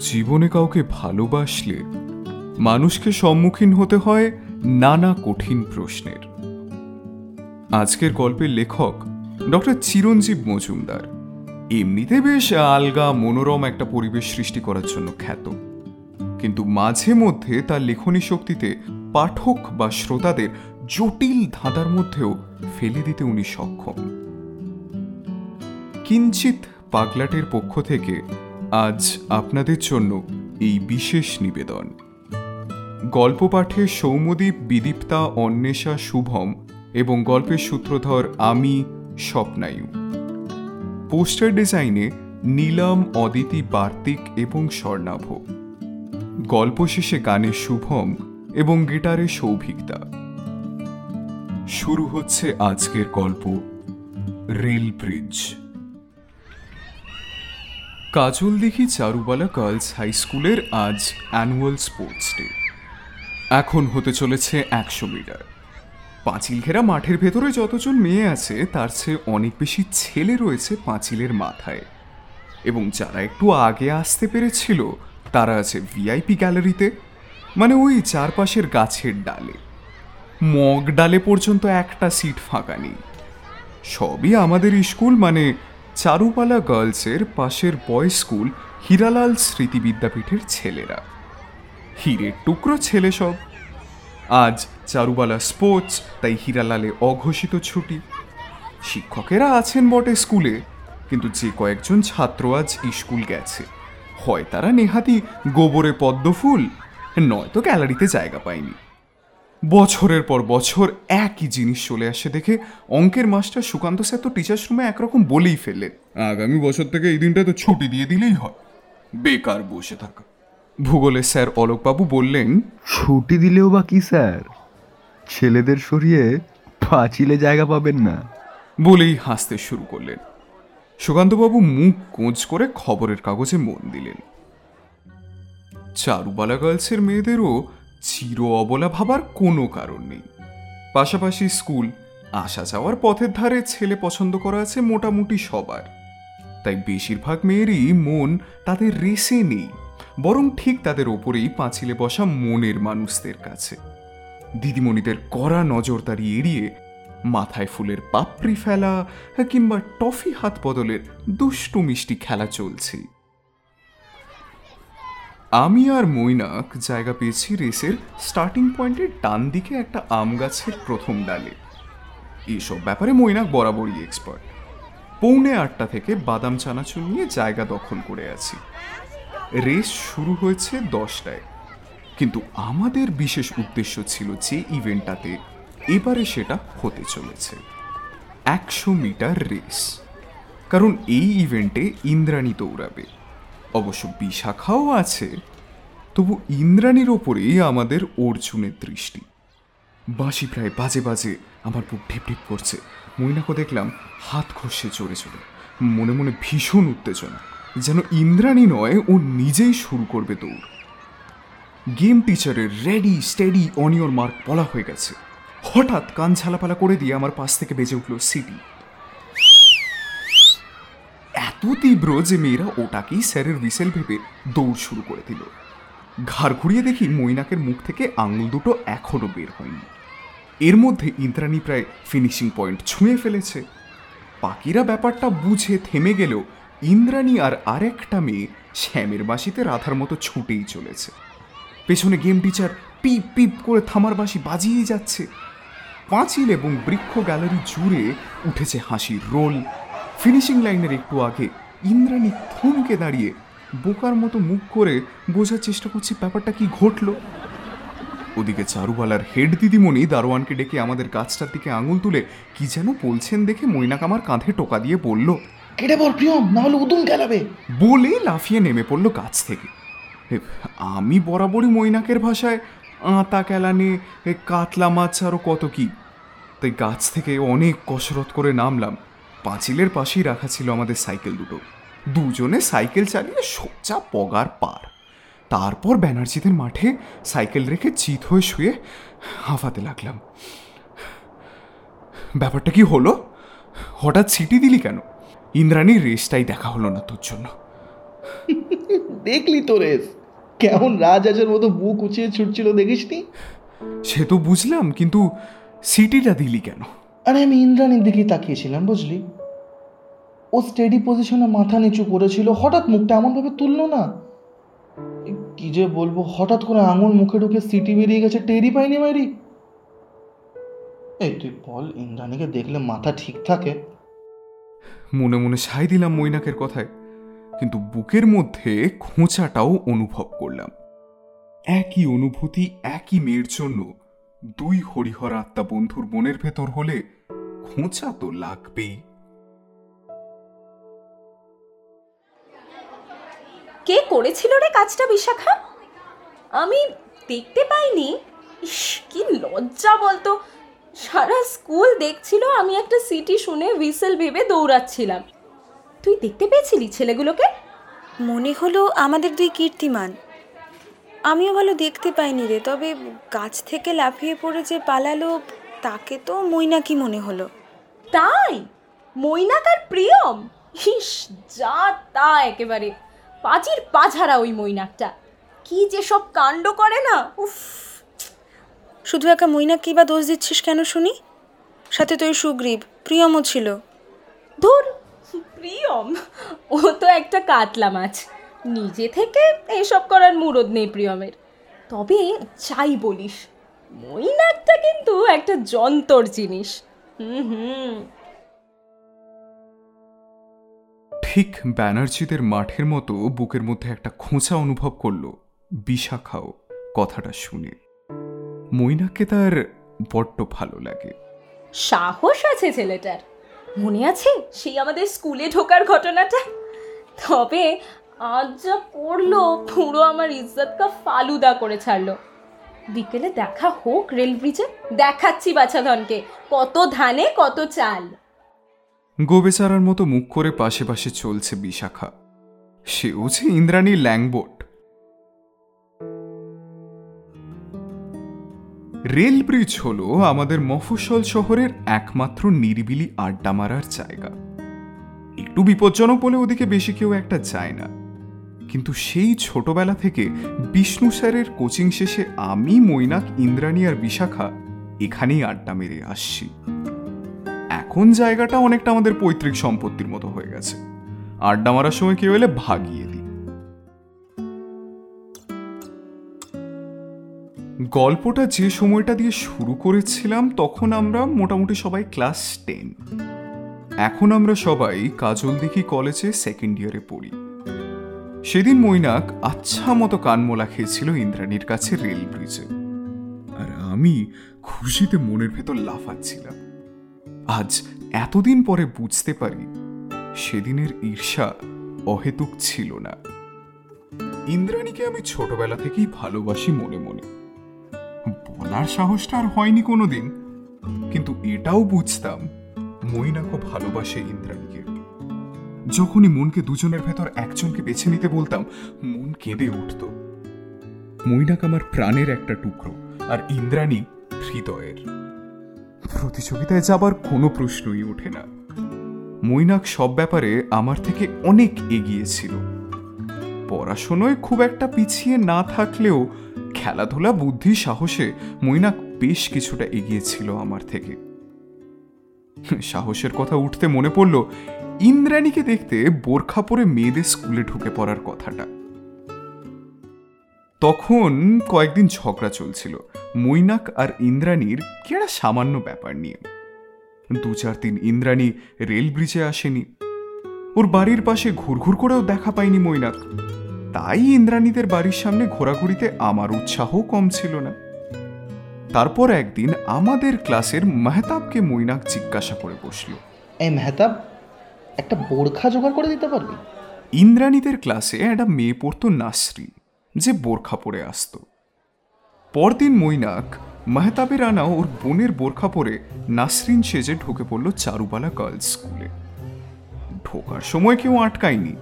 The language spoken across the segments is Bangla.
জীবনে কাউকে ভালোবাসলে মানুষকে সম্মুখীন হতে হয় নানা কঠিন প্রশ্নের। আজকের গল্পের লেখক ডক্টর চিরঞ্জীব মজুমদার। এমনিতে বেশ আলগা, মনোরম একটা পরিবেশ সৃষ্টি করার জন্য খ্যাত। কিন্তু মাঝে মধ্যে তার লেখনী শক্তিতে পাঠক বা শ্রোতাদের জটিল ধাঁধার মধ্যেও ফেলে দিতে উনি সক্ষম। কিঞ্চিত পাগলাটের পক্ষ থেকে আজ আপনাদের জন্য এই বিশেষ নিবেদন। গল্প পাঠে সৌমদীপ বিদীপ্তা, অন্বেষা, শুভম এবং গল্পের সূত্রধর আমি, স্বপ্নায়ু। পোস্টার ডিজাইনে নীলম, অদিতি, বার্তিক এবং স্বর্ণাভ। গল্প শেষে গানে শুভম এবং গিটারে সৌভিকদা। শুরু হচ্ছে আজকের গল্প, রেল ব্রিজ। কাজল দেখি চারুবালা গার্লস হাই স্কুলের আজ অ্যানুয়াল স্পোর্টস ডে। এখন হতে চলেছে একশো মিটার। পাঁচিল ঘেরা মাঠের ভেতরে যতজন মেয়ে আছে, তার চেয়ে অনেক বেশি ছেলে রয়েছে পাঁচিলের মাথায়। এবং যারা একটু আগে আসতে পেরেছিল, তারা আছে ভিআইপি গ্যালারিতে মানে ওই চারপাশের গাছের ডালে। মগ ডালে পর্যন্ত একটা সিট ফাঁকা নেই। সবই আমাদের স্কুল মানে চারুপালা গার্লসের পাশের বয়েজ স্কুল হীরালাল স্মৃতি বিদ্যাপীঠের ছেলেরা। হীরের টুকরো ছেলে সব। আজ চারুবালা স্পোর্টস, তাই হীরালালে অঘোষিত ছুটি। শিক্ষকেরা আছেন বটে স্কুলে, কিন্তু যে কয়েকজন ছাত্র আজ স্কুল গেছে। হয় তারা নেহাতি গোবরে পদ্মফুল নয়তো গ্যালারিতে জায়গা পায়নি। বছরের পর বছর একই জিনিস চলে আসে দেখে অঙ্কের মাস্টার সুকান্ত স্যার তো টিচার্স রুমে একরকম বলেই ফেলে আগামী বছর থেকে এই দিনটা তো ছুটি দিয়ে দিলেই হয়। বেকার বসে থাকা। ভূগোলের স্যার অলোকবাবু বললেন ছুটি দিলেও বা কি স্যার? ছেলেদের সরিয়ে পাঁচিলে জায়গা পাবেন না। বলেই হাসতে শুরু করলেন। সুকান্তবাবু মুখ কোঁচ করে খবরের কাগজে মন দিলেন। চারুবালা গার্লসের মেয়েদেরও চির অবলা ভাবার কোনো কারণ নেই। পাশাপাশি স্কুল, আসা যাওয়ার পথের ধারে ছেলে পছন্দ করা আছে মোটামুটি সবার। তাই বেশিরভাগ মেয়েরই মন তাদের রেসে নেই, বরং ঠিক তাদের ওপরেই পাঁচিলে বসা মনের মানুষদের কাছে। দিদিমণিদের কড়া নজরদারি এড়িয়ে মাথায় ফুলের পাপড়ি ফেলা কিংবা টফি হাত বদলের দুষ্টু মিষ্টি খেলা চলছে। আমি আর মৈনাক জায়গা পেয়েছি রেসের স্টার্টিং পয়েন্টের ডান দিকে একটা আম গাছের প্রথম ডালে। এসব ব্যাপারে মৈনাক বরাবরই এক্সপার্ট পৌনে আটটা থেকে বাদাম চানাচুর নিয়ে জায়গা দখল করে আছি। রেস শুরু হয়েছে দশটায়। কিন্তু আমাদের বিশেষ উদ্দেশ্য ছিল যে ইভেন্টটাতে এবারে সেটা হতে চলেছে। একশো মিটার রেস। কারণ এই ইভেন্টে ইন্দ্রাণী দৌড়াবে। অবশ্য বিশাখাও আছে। তবু ইন্দ্রাণীর ওপরেই আমাদের অর্জুনের দৃষ্টি। বাঁশি প্রায় বাজে বাজে আমার বুক ঢিপ ঢিপ করছে। মৈনাকও দেখলাম হাত ঘষে চড়ে চড়ে মনে মনে ভীষণ উত্তেজনা, যেন ইন্দ্রাণী নয়, ও নিজেই শুরু করবে দৌড়। গেম টিচারের রেডি, স্টেডি অনিয়র মার্ক বলা হয়ে গেছে। হঠাৎ কান ঝালাপালা করে দিয়ে আমার পাশ থেকে বেজে উঠল সিটি। এত তীব্র যে মেয়েরা ওটাকেই স্যারের হুইসেল ভেবে দৌড় শুরু করে দিল। ঘাড় ঘুরিয়ে দেখি মৈনাকের মুখ থেকে আঙুল দুটো এখনও বের হয়নি। এর মধ্যে ইন্দ্রাণী প্রায় ফিনিশিং পয়েন্ট ছুঁয়ে ফেলেছে। বাকিরা ব্যাপারটা বুঝে থেমে গেলেও ইন্দ্রাণী আর আরেকটা মেয়ে শ্যামের বাঁশিতে রাধার মতো ছুটেই চলেছে। পেছনে গেম টিচার পিপ পিপ করে থামার বাঁশি বাজিয়েই যাচ্ছে। পাঁচিল এবং বৃক্ষ গ্যালারি জুড়ে উঠেছে হাসির রোল ফিনিশিং লাইনের একটু আগে ইন্দ্রাণী থমকে দাঁড়িয়ে বোকার মতো মুখ করে বোঝার চেষ্টা করছি ব্যাপারটা কি ঘটলো? ওদিকে চারুবালার হেড দিদিমণি দারোয়ানকে ডেকে আমাদের গাছটার দিকে আঙুল তুলে কি যেন বলছেন দেখে মৈনাক আমার কাঁধে টোকা দিয়ে বলল কেটে পর প্রিয়ম না হলে উদুম খেলাবে বলে লাফিয়ে নেমে পড়ল গাছ থেকে। আমি বরাবরই মৈনাকের ভাষায় আতা কেলানে কাতলা মাছ আরও কত কি? তাই গাছ থেকে অনেক কসরত করে নামলাম। পাঁচিলের পাশেই রাখা ছিল আমাদের সাইকেল দুটো। দুজনে সাইকেল চালিয়ে সোজা পগার পার। তারপর ব্যানার্জিদের মাঠে সাইকেল রেখে চিত হয়ে শুয়ে হাঁফাতে লাগলাম। ব্যাপারটা কি হলো? হঠাৎ সিটি দিলি কেন? ইন্দ্রাণীর রেসটাই দেখা হলো না তোর জন্য। দেখলি তো রেস। কেমন রাজহাজের মতো বুক উঁচিয়ে ছুটছিল দেখিসনি? সে তো বুঝলাম কিন্তু সিটিটা দিলি কেন? আরে আমি ইন্দ্রাণীর দিকেই তাকিয়েছিলাম, বুঝলি? ও স্টেডি পজিশনে মাথা নিচু করেছিল, হঠাৎ মুখটা এমনভাবে তুললো না? কি যে বলব, হঠাৎ করে আঙুল মুখে ঢুকে সিটি বেরিয়ে গেছে টেরি পাইনি মারি এই তুই বল, ইন্দ্রাণীকে দেখলে মাথা ঠিক থাকে? মনে মনে সাই দিলাম মৈনাকের কথায়, কিন্তু বুকের মধ্যে খোঁচাটাও অনুভব করলাম। একই অনুভূতি, একই মেয়ের জন্য দুই হরিহর আত্মা বন্ধুর মনের ভেতর হলে খোঁচা তো লাগবেই। কে করেছিল রে কাজটা বিশাখা? আমি দেখতে পাইনি। ইস কি লজ্জা বলতো। সারা স্কুল দেখছিল আমি একটা সিটি শুনে হুইসেল ভেবে দৌড়াচ্ছিলাম। তুই দেখতে পেয়েছিলি ছেলেগুলোকে? মনে হলো আমাদের দুই কীর্তিমান। আমিও ভালো দেখতে পাইনি রে তবে গাছ থেকে লাফিয়ে পড়ে যে পালালো তাকে তো মৈনাকি মনে হলো। তাই? মৈনাক তার প্রিয়ম? ইস যা তা একেবারে। পাজির পাঝারা ওই মৈনাকটা। কি যে সব কাণ্ড করে না উফ। শুধু একা মৈনাকি বা দোষ দিচ্ছিস কেন শুনি? সাথে তুই সুগ্রীব প্রিয়মও ছিল। ধুর প্রিয়ম ও তো একটা কাতলা মাছ। নিজে থেকে এসব করার মুরদ নেই প্রিয়মের। তবে চাই বলিস মৈনাকটা কিন্তু একটা যন্তর জিনিস। হুম হুম। ঠিক ব্যানার্জিদের মাঠের মতো বুকের মধ্যে একটা খোঁচা অনুভব করল বিশাখাও কথাটা শুনে। মৈনাককে তার বড্ড ভালো লাগে। সাহস আছে ছেলেটার। মনে আছে সেই আমাদের স্কুলে ঢোকার ঘটনাটা? তবে আজ যা করল পুরো আমার ইজ্জতকা ফালুদা করে ছাড়লো। বিকেলে দেখা হোক রেল ব্রিজে দেখাচ্ছি বাছাধনকে কত ধানে কত চাল। গোবেচারার মতো মুখ করে পাশে পাশে চলছে বিশাখা। সেও যে ইন্দ্রাণী ল্যাংবোট। রেল ব্রিজ হলো আমাদের মফস্বল শহরের একমাত্র নিরিবিলি আড্ডা মারার জায়গা। একটু বিপজ্জনক বলে ওদিকে বেশি কেউ একটা যায় না। কিন্তু সেই ছোটবেলা থেকে বিষ্ণু স্যারের কোচিং শেষে আমি, মৈনাক, ইন্দ্রাণী আর বিশাখা এখানেই আড্ডা মেরে আসছি। এখন জায়গাটা অনেকটা আমাদের পৈতৃক সম্পত্তির মতো হয়ে গেছে। আড্ডা মারার সময় কেউ এলে ভাগিয়ে দিই। গল্পটা যে সময়টা দিয়ে শুরু করেছিলাম, তখন আমরা মোটামুটি সবাই ক্লাস টেন। এখন আমরা সবাই কাজল দেখি কলেজে সেকেন্ড ইয়ারে পড়ি। সেদিন মৈনাক আচ্ছা মতো কানমোলা খেয়েছিল ইন্দ্রাণীর কাছে রেল ব্রিজে। আর আমি খুশিতে মনের ভেতর লাফাচ্ছিলাম। আজ এতদিন পরে বুঝতে পারি, সেদিনের ঈর্ষা অহেতুক ছিল না। ইন্দ্রাণীকে আমি ছোটবেলা থেকেই ভালোবাসি মনে মনে। বলার সাহসটা আর হয়নি কোনোদিন। কিন্তু এটাও বুঝতাম, মৈনাকও ভালোবাসে ইন্দ্রাণীকে। যখনই মনকে দুজনের ভেতর একজনকে বেছে নিতে বলতাম, মন কেঁদে উঠত। মৈনাক আমার প্রাণের একটা টুকরো, আর ইন্দ্রাণী হৃদয়ের। প্রতিযোগিতায় যাবার কোনো প্রশ্নই ওঠে না। মৈনাক সব ব্যাপারে আমার থেকে অনেক এগিয়ে ছিল। পড়াশোনায় খুব একটা পিছিয়ে না থাকলেও খেলাধুলা, বুদ্ধি, সাহসে মৈনাক বেশ কিছুটা এগিয়ে ছিল আমার থেকে। সাহসের কথা উঠতে মনে পড়ল ইন্দ্রাণীকে দেখতে বোরখা পরে মেয়েদের স্কুলে ঢুকে পড়ার কথাটা। তখন কয়েকদিন ঝগড়া চলছিল। মৈনাক আর ইন্দ্রাণীর কি একটা সামান্য ব্যাপার নিয়ে। দু চার দিন ইন্দ্রাণী রেল ব্রিজে আসেনি। ওর বাড়ির পাশে ঘুরঘুর করেও দেখা পায়নি মৈনাক। তাই ইন্দ্রাণীদের বাড়ির সামনে ঘোরাঘুরিতে আমার উৎসাহ কম ছিল না। তারপর একদিন আমাদের ক্লাসের মেহতাবকে মৈনাক জিজ্ঞাসা করে বসল। এই মেহতাব একটা বোরখা জোগাড় করে দিতে পারবি? ইন্দ্রাণীদের ক্লাসে একটা মেয়ে পড়তো নাসরি যে বোরখা পরে আসতো। পরদিন মৈনাক মেহতাবের আনা ওর বোনের বোরখা পরে নাসরিন সেজে ঢুকে পড়ল চারুবালা গার্লস স্কুলে। ঢোকার সময় কেউ আটকায়নি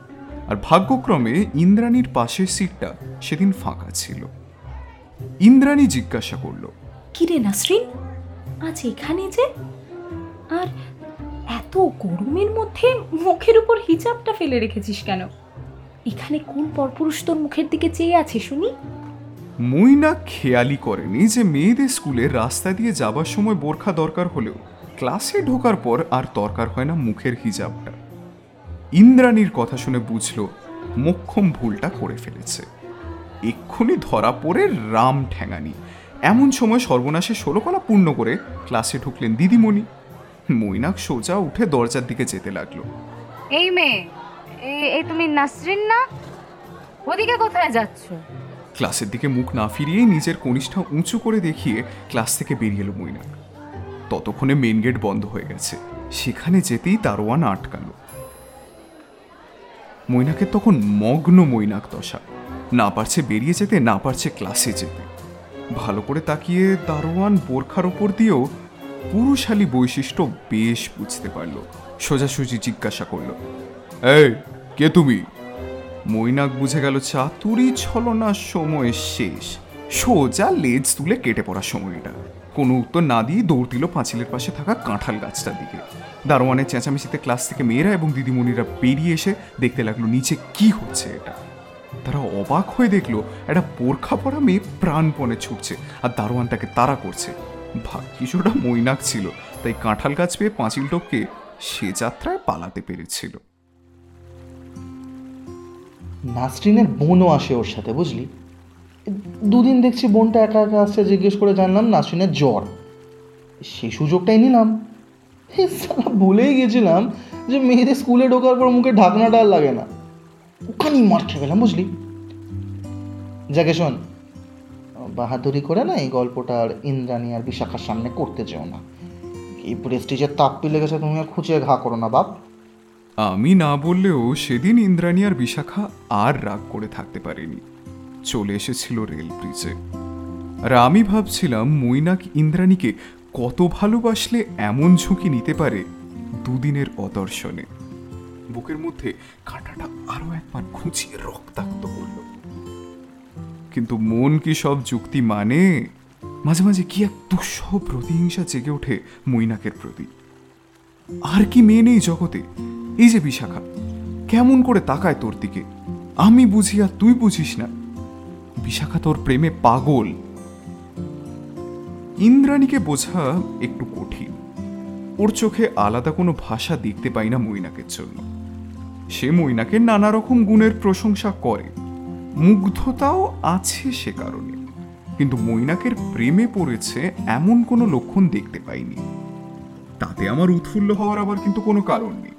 আর ভাগ্যক্রমে ইন্দ্রাণীর পাশের সিটটা সেদিন ফাঁকা ছিল। ইন্দ্রাণী জিজ্ঞাসা করল কিরে নাসরিন আজ এখানে যে? আর এত গরমের মধ্যে মুখের উপর হিজাবটা ফেলে রেখেছিস কেন? এখানে কোন পরপুরুষ তোর মুখের দিকে চেয়ে আছে, শুনি? মইনা খেয়ালি করেনি যে মেয়েদের স্কুলে রাস্তা দিয়ে যাবার সময় বোরখা দরকার হলেও ক্লাসে ঢোকার পর আর দরকার হয় না মুখের হিজাবটা। ইন্দ্রাণীর কথা শুনে বুঝল, মোক্ষম ভুলটা করে ফেলেছে। এক্ষুনি ধরা পড়ে রাম ঠ্যাঙানি এমন সময় সর্বনাশে ষোলকলা পূর্ণ করে ক্লাসে ঢুকলেন দিদিমণি। মৈনাক সোজা উঠে দরজার দিকে যেতে লাগল। এই মেয়ে এই তুমি নাসরিন না? ওদিকে কোথায় যাচ্ছ? ক্লাসের দিকে মুখ না ফিরিয়েই নিজের কনিষ্ঠা উঁচু করে দেখিয়ে ক্লাস থেকে বেরিয়ে এলো মৈনাক। ততক্ষণে মেন গেট বন্ধ হয়ে গেছে। সেখানে যেতেই দারোয়ান আটকালো। মৈনাকের তখন মগ্ন মৈনাক দশা। না পারছে বেরিয়ে যেতে না পারছে ক্লাসে যেতে। ভালো করে তাকিয়ে দারোয়ান বোরখার ওপর দিয়েও পুরুষালী বৈশিষ্ট্য বেশ বুঝতে পারল। সোজাসুজি জিজ্ঞাসা করল, এই, কে তুমি? মৈনাক বুঝে গেল চাতুরি ছলনার সময় শেষ। সোজা লেজ তুলে কেটে পড়ার সময়টা কোনো উত্তর না দিয়ে দৌড় দিল পাঁচিলের পাশে থাকা কাঁঠাল গাছটার দিকে। দারোয়ানের চেঁচামেচিতে ক্লাস থেকে মেয়েরা এবং দিদিমণিরা বেরিয়ে এসে দেখতে লাগল নিচে কি হচ্ছে এটা। তারা অবাক হয়ে দেখল, একটা বোরখা পরা মেয়ে প্রাণপণে ছুটছে আর দারোয়ান তাকে তাড়া করছে। ওটা মৈনাক ছিল, তাই কাঁঠাল গাছ পেয়ে পাঁচিল টপকে সে যাত্রায় পালাতে পেরেছিল। নাসরিনের বোনও আসে ওর সাথে, বুঝলি? দুদিন দেখছি বোনটা একা একা আসছে, জিজ্ঞেস করে জানলাম নাসরিনের জ্বর। সেই সুযোগটাই নিলাম। ভুলেই গেছিলাম যে মেয়েদের স্কুলে ঢোকার পর মুখে ঢাকনাটা আর লাগে না। ওখানেই মার খেয়ে গেলাম, বুঝলি? যাকে শোন বাহাদুরি করে না এই গল্পটা আর ইন্দ্রাণী আর বিশাখার সামনে করতে চেও না। এই প্রেস্টিজের তাপ পিলে গেছে তুমি আর খুঁজে ঘা করো না, বাপ। আমি না বললেও সেদিন ইন্দ্রাণী আর বিশাখা আর রাগ করে থাকতে পারেনি। চলে এসেছিল রেল ব্রিজে। আর আমি ভাবছিলাম মৈনাক ইন্দ্রাণীকে কত ভালোবাসলে এমন ঝুঁকি নিতে পারে দুদিনের অদর্শনে। বুকের মধ্যে কাঁটাটা আরও একবার খুঁচিয়ে রক্তাক্ত করল। কিন্তু মন কি সব যুক্তি মানে? মাঝে মাঝে কি এক দুঃসহ প্রতিহিংসা জেগে ওঠে মৈনাকের প্রতি। আর কি মেয়ে নেই জগতে? এই যে বিশাখা, কেমন করে তাকায় তোর দিকে? আমি বুঝি আর তুই বুঝিস না। বিশাখা তোর প্রেমে পাগল। ইন্দ্রাণীকে বোঝা একটু কঠিন। ওর চোখে আলাদা কোনো ভাষা দেখতে পাই না মৈনাকের জন্য। সে মৈনাকের নানা রকম গুণের প্রশংসা করে। মুগ্ধতাও আছে সে কারণে। কিন্তু মৈনাকের প্রেমে পড়েছে এমন কোনো লক্ষণ দেখতে পাইনি। তাতে আমার উৎফুল্ল হওয়ার আবার কিন্তু কোনো কারণ নেই।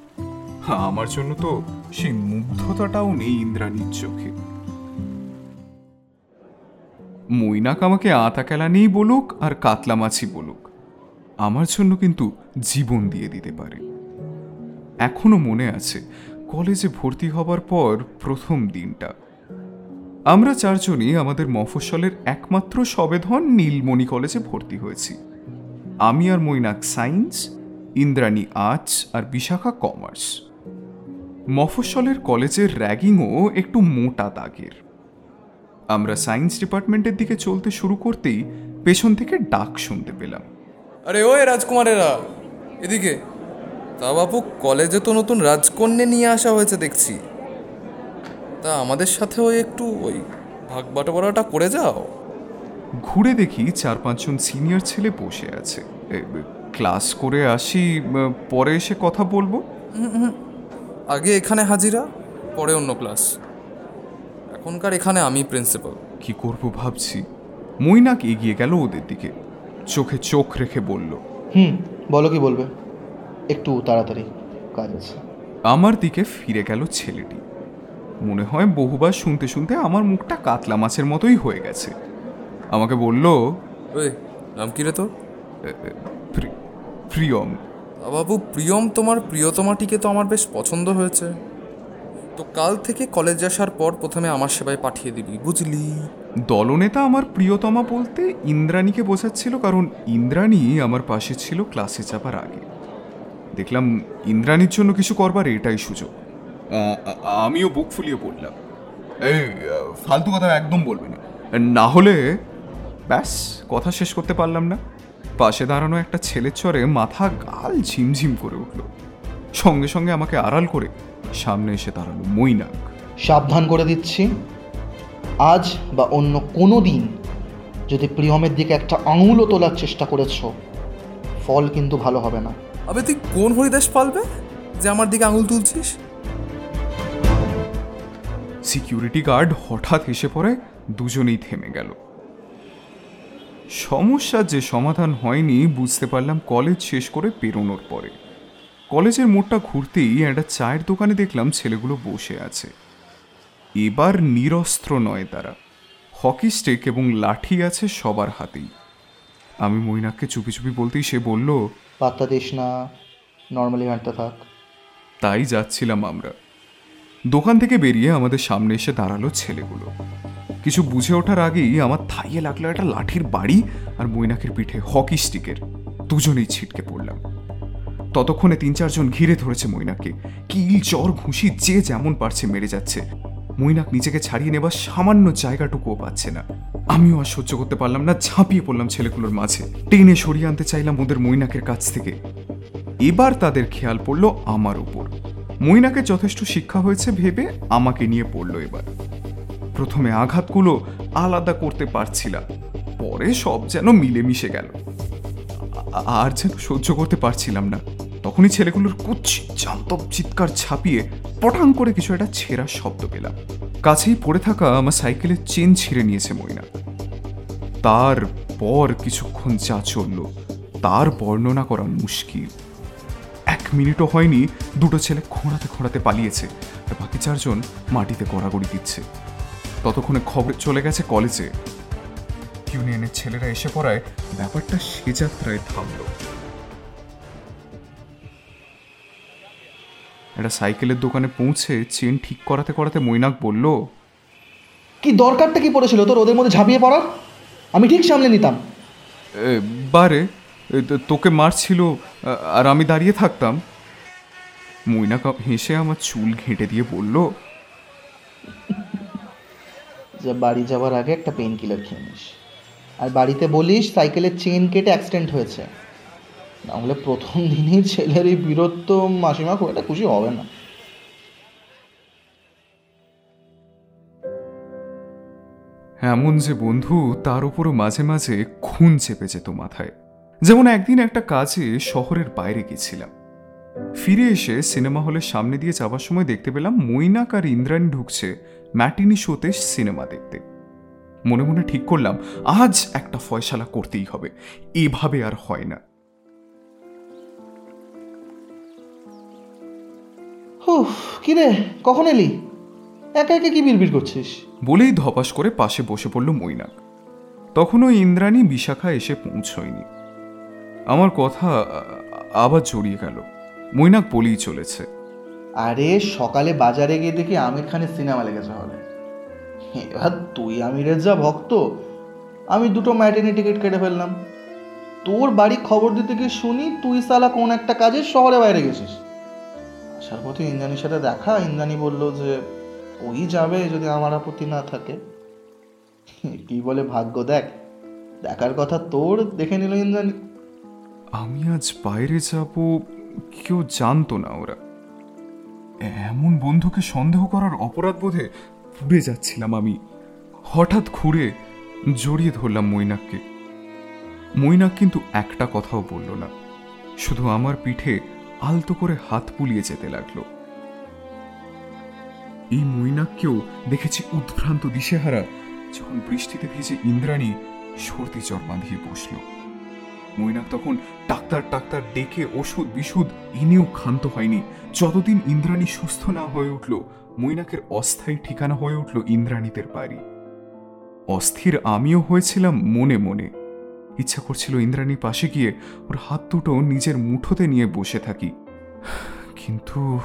আমার জন্য তো সেই মুগ্ধতাটাও নেই ইন্দ্রাণীর চোখে। মৈনাক আমাকে আতা কেলা নেই বলুক আর কাতলা মাছি বলুক। আমার জন্য কিন্তু জীবন দিয়ে দিতে পারে। এখনও মনে আছে, কলেজে ভর্তি হবার পর প্রথম দিনটা। আমরা চারজনই আমাদের মফস্বলের একমাত্র সবেধন নীলমণি কলেজে ভর্তি হয়েছি। আমি আর মৈনাক সায়েন্স, ইন্দ্রাণী আর্টস আর বিশাখা কমার্স। মফস্বলের কলেজের র্যাগিংও একটু মোটা দাগের। আমরা সায়েন্স ডিপার্টমেন্টের দিকে চলতে শুরু করতেই পেছন থেকে ডাক শুনতে পেলাম। আরে ওই রাজকুমারেরা, এদিকে। তা বাপু, কলেজে তো নতুন রাজকন্যে নিয়ে আসা হয়েছে দেখছি। তা আমাদের সাথেও একটু ওই ভাগ বাটোয়ারাটা করে যাও। ঘুরে দেখি চার পাঁচজন সিনিয়র ছেলে বসে আছে। ক্লাস করে আসি পরে এসে কথা বলব। আগে এখানে হাজিরা পরে অন্য ক্লাস। এখনকার এখানে আমি প্রিন্সিপাল। কি করব ভাবছি? মৈনাক এগিয়ে গেল ওদের দিকে। চোখে চোখ রেখে বলল হুম বলো কি বলবে? একটু তাড়াতাড়ি কাজ আছে। আমার দিকে ফিরে গেল ছেলেটি। মনে হয় বহুবার শুনতে শুনতে আমার মুখটা কাতলা মাছের মতোই হয়ে গেছে। আমাকে বলল ওই নাম কি রে তোর? "এ, এ, প্রি- প্রিয়ম। বাবু প্রিয়ম তোমার প্রিয়তমাটিকে তো আমার বেশ পছন্দ হয়েছে। তো কাল থেকে কলেজ আসার পর প্রথমে আমার সেবায় পাঠিয়ে দিবি বুঝলি? দলনেতা আমার প্রিয়তমা বলতে ইন্দ্রাণীকে বোঝাচ্ছিল কারণ ইন্দ্রাণী আমার পাশে ছিল ক্লাসে চাপার আগে। দেখলাম ইন্দ্রাণীর জন্য কিছু করবার এটাই সুযোগ। আমিও বুক ফুলিয়ে বললাম এই ফালতু কথা একদম বলবে না। না হলে ব্যাস কথা শেষ করতে পারলাম না। পাশে দাঁড়ানো একটা ছেলের চরে মাথা গাল ঝিমঝিম করে উঠল। সঙ্গে সঙ্গে আমাকে আড়াল করে সামনে এসে দাঁড়াল মৈনাক। সাবধান করে দিচ্ছি। আজ বা অন্য কোনো দিন যদি প্রিয়মের দিকে একটা আঙুলও তোলার চেষ্টা করেছ ফল কিন্তু ভালো হবে না। আবে তুই কোন হরিদাস পালবে যে আমার দিকে আঙুল তুলছিস? সিকিউরিটি গার্ড হঠাৎ এসে পড়ে দুজনেই থেমে গেল। সমস্যার যে সমাধান হয়নি বুঝতে পারলাম কলেজ শেষ করে পেরোনোর পরে। কলেজের মোড়টা ঘুরতেই একটা চায়ের দোকানে দেখলাম ছেলেগুলো বসে আছে। এবার নিরস্ত্র নয় তারা। হকি স্টিক এবং লাঠি আছে সবার হাতেই। আমি মৈনাককে চুপি চুপি বলতেই সে বলল পাত্তা দিস না নর্মালি হাঁটতে থাক। তাই যাচ্ছিলাম আমরা। দোকান থেকে বেরিয়ে আমাদের সামনে এসে দাঁড়াল ছেলেগুলো। কিছু বুঝে ওঠার আগেই আমার থাইয়ে লাগল একটা লাঠির বাড়ি আর মৈনাকের পিঠে হকি স্টিকের। দুজনেই ছিটকে পড়লাম। ততক্ষণে তিন চারজন ঘিরে ধরেছে মৈনাককে। কিল চর ঘুষি যে যেমন পারছে মেরে যাচ্ছে। মৈনাক নিজেকে ছাড়িয়ে নেবার সামান্য জায়গাটুকুও পাচ্ছে না। আমিও আর সহ্য করতে পারলাম না, ঝাঁপিয়ে পড়লাম ছেলেগুলোর মাঝে। টেনে সরিয়ে আনতে চাইলাম ওদের মৈনাকের কাছ থেকে। এবার তাদের খেয়াল পড়ল আমার উপর। মৈনাকে যথেষ্ট শিক্ষা হয়েছে ভেবে আমাকে নিয়ে পড়ল এবার। প্রথমে আঘাতগুলো আলাদা করতে পারছিলাম, পরে সব যেন মিলেমিশে গেল। আর যেন সহ্য করতে পারছিলাম না। তখনই ছেলেগুলোর কুচ্ছি জান্তব চিৎকার ছাপিয়ে পটাং করে কিছু একটা ছেঁড়ার শব্দ পেলাম। কাছেই পড়ে থাকা আমার সাইকেলের চেন ছিঁড়ে নিয়েছে মৈনা তারপর কিছুক্ষণ যা চলল, তার বর্ণনা করা মুশকিল। মিনিটও হয়নি দুটো ছেলে খোঁড়াতে খোঁড়াতে পালিয়েছে। আর বাকি চারজন মাটিতে গড়াগড়ি দিচ্ছে। ততক্ষণে খবর চলে গেছে কলেজে। ইউনিয়নের ছেলেরা এসে পড়ায় ব্যাপারটা সে যাত্রায় থামলো। একটা সাইকেলের দোকানে পৌঁছে চেন ঠিক করাতে করাতে মৈনাক বলল কি দরকারটা কি পড়েছিল তোর ওদের মধ্যে ঝাঁপিয়ে পড়ার? আমি ঠিক সামলে নিতাম। বারে তোকে মারছিল আর আমি দাঁড়িয়ে থাকতাম। মইনা কাপ হেসে আমার চুল ঘেঁটে দিয়ে বলল যে বাড়ি যাওয়ার আগে একটা পেন কিলার খেয়ে নিস। আর বাড়িতে বলিস সাইকেলের চেন কেটে অ্যাক্সিডেন্ট হয়েছে। নাহলে প্রথম দিনেই ছেলের এই বীরত্ব মাসিমা খুব একটা খুশি হবে না। এমন যে বন্ধু তার উপরও মাঝে মাঝে খুন চেপে যেত মাথায়। যেমন একদিন একটা কাজে শহরের বাইরে গেছিলাম। ফিরে এসে সিনেমা হলের সামনে দিয়ে যাওয়ার সময় দেখতে পেলাম মৈনাক আর ইন্দ্রাণী ঢুকছে ম্যাটিনি শোতে সিনেমা দেখতে। মনে মনে ঠিক করলাম আজ একটা ফয়সালা করতেই হবে। এভাবে আর হয় না। হুফ কি কখন এলি? একা একা কি বিড়বিড় করছিস? বলেই ধপাস করে পাশে বসে পড়ল মৈনাক। তখনও ইন্দ্রাণী বিশাখা এসে পৌঁছয়নি। আমার কথা আবার জড়িয়ে গেল। মৈনাক বলেই চলেছে। আরে, সকালে বাজারে গিয়ে দেখি আমির খানের সিনেমা লেগেছে হলে। এবার তুই আমিরের যা ভক্ত, আমি দুটো ম্যাটিনি টিকিট কেটে ফেললাম। তোর বাড়ি খবর দিতে গিয়ে শুনি তুই সালা কোন একটা কাজে শহরে বাইরে গেছিস। আসার পথে ইন্দ্রাণীর সাথে দেখা, ইন্দ্রাণী বলল যে, ওই যাবে যদি আমার আপত্তি না থাকে। কি বলে ভাগ্য দেখ, দেখার কথা তোর দেখে নিল ইন্দ্রাণী। আমি আজ বাইরে যাব, কেউ জানতো না ওরা। এমন বন্ধুকে সন্দেহ করার অপরাধ বোধে পুড়ে যাচ্ছিলাম আমি। হঠাৎ ঘুরে জড়িয়ে ধরলাম মৈনাককে। মৈনাক কিন্তু একটা কথাও বলল না। শুধু আমার পিঠে আলতো করে হাত বুলিয়ে যেতে লাগল। এই মৈনাককেও দেখেছি উদ্ভ্রান্ত দিশেহারা, যখন বৃষ্টিতে ভিজে ইন্দ্রাণী সর্দি চর বাঁধিয়ে বসল। মৈনাক তখন ডাক্তার ডাক্তার ডেকে ওষুধ, বিশুধ এনেও ক্ষান্ত হয়নি। যতদিন ইন্দ্রাণী সুস্থ না হয়ে উঠল, মৈনাকের অস্থায়ী ঠিকানা হয়ে উঠল ইন্দ্রাণীদের বাড়ি। অস্থির আমিও হয়েছিলাম মনে মনে। ইচ্ছা করছিল ইন্দ্রাণীর পাশে গিয়ে ওর হাত দুটো নিজের মুঠোতে নিয়ে বসে থাকি। কিন্তু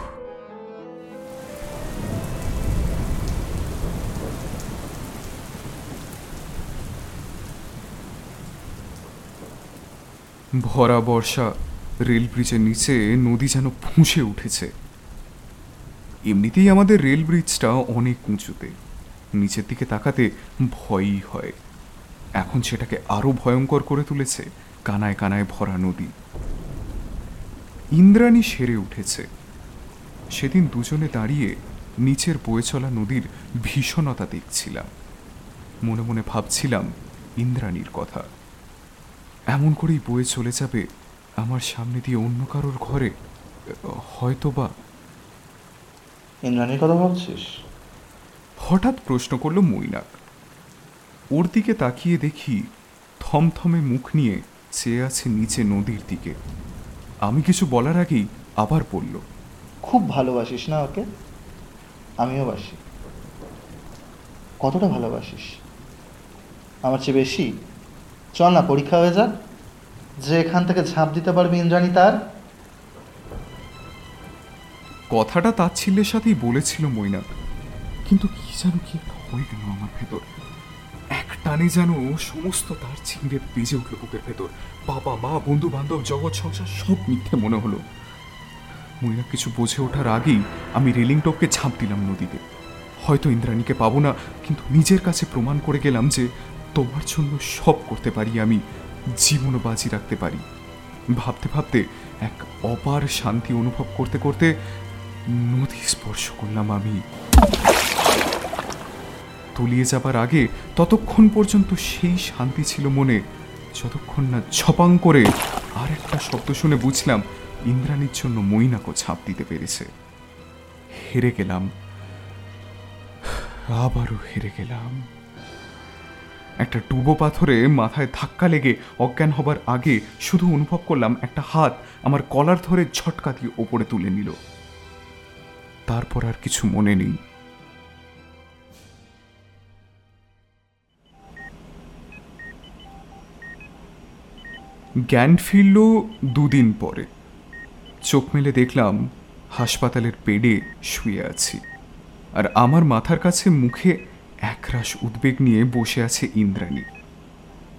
ভরা বর্ষা রেল ব্রিজের নিচে নদী যেন ফুঁসে উঠেছে। এমনিতেই আমাদের রেল ব্রিজটা অনেক উঁচুতে। নিচের দিকে তাকাতে ভয়ই হয়। এখন সেটাকে আরও ভয়ঙ্কর করে তুলেছে কানায় কানায় ভরা নদী। ইন্দ্রাণী সেরে উঠেছে। সেদিন দুজনে দাঁড়িয়ে নিচের বয়ে চলা নদীর ভীষণতা দেখছিলাম। মনে মনে ভাবছিলাম ইন্দ্রাণীর কথা। এমন করেই বয়ে চলে যাবে আমার সামনে দিয়ে অন্য কারোর ঘরে। হয়তো বা ইন্দ্রাণীর কথা ভাবছিস? হঠাৎ প্রশ্ন করল মৈনাক। ওর দিকে তাকিয়ে দেখি থমথমে মুখ নিয়ে চেয়ে আছে নিচে নদীর দিকে। আমি কিছু বলার আগেই আবার বলল খুব ভালোবাসিস না ওকে? আমিও বাসি। কতটা ভালোবাসিস? আমার চেয়ে বেশি? চল না, পরীক্ষা হয়ে যাক। যে এখান থেকে ঝাঁপ দিতে পারবে, ইন্দ্রাণী তার। কথাটা তাচ্ছিল্যের সাথেই বলেছিল মৈনাক। কিন্তু কি যেন, কি হয়ে গেল আমার ভেতর। এক টানে যেন সমস্ত তার ছিঁড়ে বেজে উঠল বুকের ভেতর। বাবা, মা বন্ধু বান্ধব জগৎ, সংসার, সব মিথ্যে মনে হলো। মৈনাক কিছু বোঝে ওঠার আগেই আমি রেলিং টপকে ঝাঁপ দিলাম নদীতে। হয়তো ইন্দ্রাণীকে পাবো না, কিন্তু নিজের কাছে প্রমাণ করে গেলাম যে তোমার জন্য সব করতে পারি, আমি জীবনও বাজি রাখতে পারি। ভাবতে ভাবতে এক অপার শান্তি অনুভব করতে করতে নদী স্পর্শ করলাম আমি। তলিয়ে যাবার আগে ততক্ষণ পর্যন্ত সেই শান্তি ছিল মনে, যতক্ষণ না ছপাং করে আর একটা শব্দ শুনে বুঝলাম ইন্দ্রাণীর জন্য মইনাকো ছাপ দিতে পেরেছে। হেরে গেলাম, আবারও হেরে গেলাম। একটা ডুবো পাথরে মাথায় ধাক্কা লেগে অজ্ঞান হবার আগে শুধু অনুভব করলাম একটা হাত আমার কলার ধরে ঝটকা দিয়ে ওপরে তুলে নিল। তারপর আর কিছু মনে নেই। জ্ঞান ফিরল দুদিন পরে। চোখ মেলে দেখলাম হাসপাতালের পেডে শুয়ে আছি। আর আমার মাথার কাছে মুখে একরাশ উদ্বেগ নিয়ে বসে আছে ইন্দ্রাণী।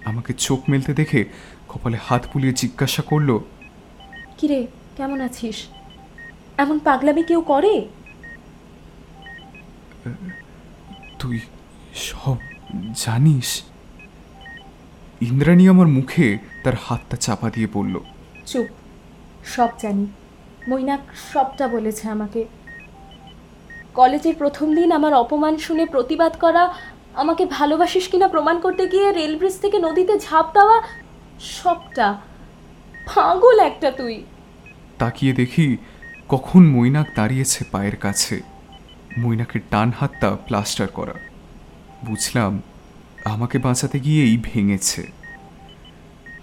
আমাকে চোখ মেলতে দেখে কপালে হাত বুলিয়ে জিজ্ঞাসা করল কিরে কেমন আছিস? এমন পাগলামি কেউ করে? তুই সব জানিস? ইন্দ্রাণী আমার মুখে তার হাতটা চাপা দিয়ে বলল চুপ সব জানি। মৈনাক সবটা বলেছে আমাকে। কলেজের প্রথম দিন আমার অপমান শুনে প্রতিবাদ করা আমাকে ভালোবাসিস কিনা প্রমাণ করতে গিয়ে রেল ব্রিজ থেকে নদীতে ঝাঁপ দেওয়া সবটা পাগল একটা তুই। তাকিয়ে দেখি কখন মৈনাক দাঁড়িয়েছে পায়ের কাছে। মৈনাকের ডান হাতটা প্লাস্টার করা। বুঝলাম আমাকে বাঁচাতে গিয়েই ভেঙেছে।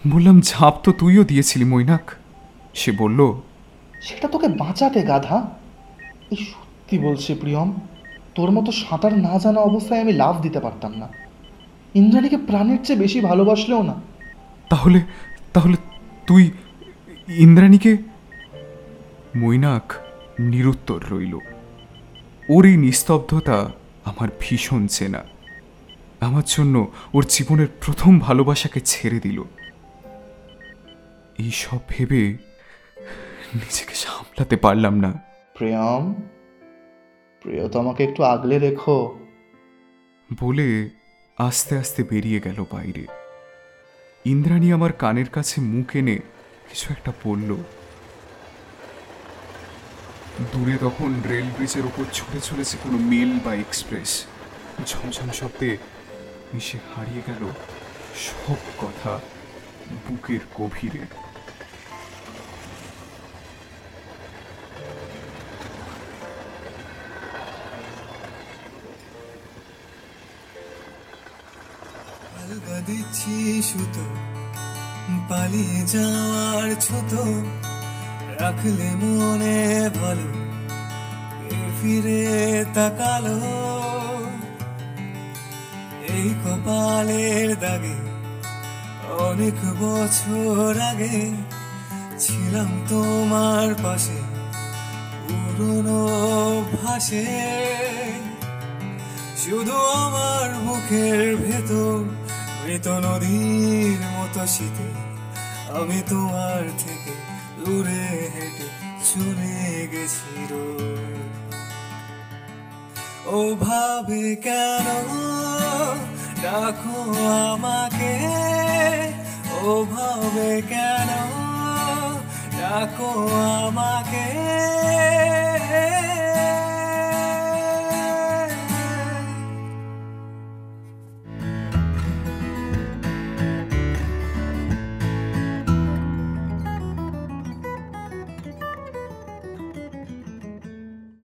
বললাম ঝাঁপ তো তুইও দিয়েছিলি মৈনাক। সে বলল সেটা তোকে বাঁচাতে গাধা? এই সত্যি বলছি প্রিয়ম? তোর মতো সাঁতার না জানা অবস্থায় আমি লাভ দিতে পারতাম না। ইন্দ্রাণীকে প্রাণের চেয়ে বেশি ভালোবাসলেও না। তাহলে তাহলে তুই ইন্দ্রাণীকে? মৈনাক নিরুত্তর রইল। ওর এই নিস্তব্ধতা আমার ভীষণ চেনা। আমার জন্য ওর জীবনের প্রথম ভালোবাসাকে ছেড়ে দিল। এই সব ভেবে নিজেকে সামলাতে পারলাম না। প্রিয়ম? প্রিয়তমাকে একটু আগলে রেখো। বলে আস্তে আস্তে বেরিয়ে গেল বাইরে। ইন্দ্রাণী আমার কানের কাছে মুখ এনে কিছু একটা বলল। দূরে তখন রেল ব্রিজের ওপর ছুটে চলেছে কোনো মেল বা এক্সপ্রেস। ঝমঝম শব্দে মিশে হারিয়ে গেল সব কথা বুকের গভীরে। সুতো, পালিয়ে যাওয়ার ছোট। রাখলে মনে ভালো ফিরে তাকালো। এই কপালের দাগে, অনেক বছর আগে ছিলাম তোমার পাশে, পুরনো ভাসে। শুধু আমার মুখের ভেতর মৃত নদীর মতো শীতে আমি তোমার থেকে দূরে হেঁটে চলে গেছি। ও ভাবে কেন ডাকো আমাকে ও ভাবে কেন ডাকো আমাকে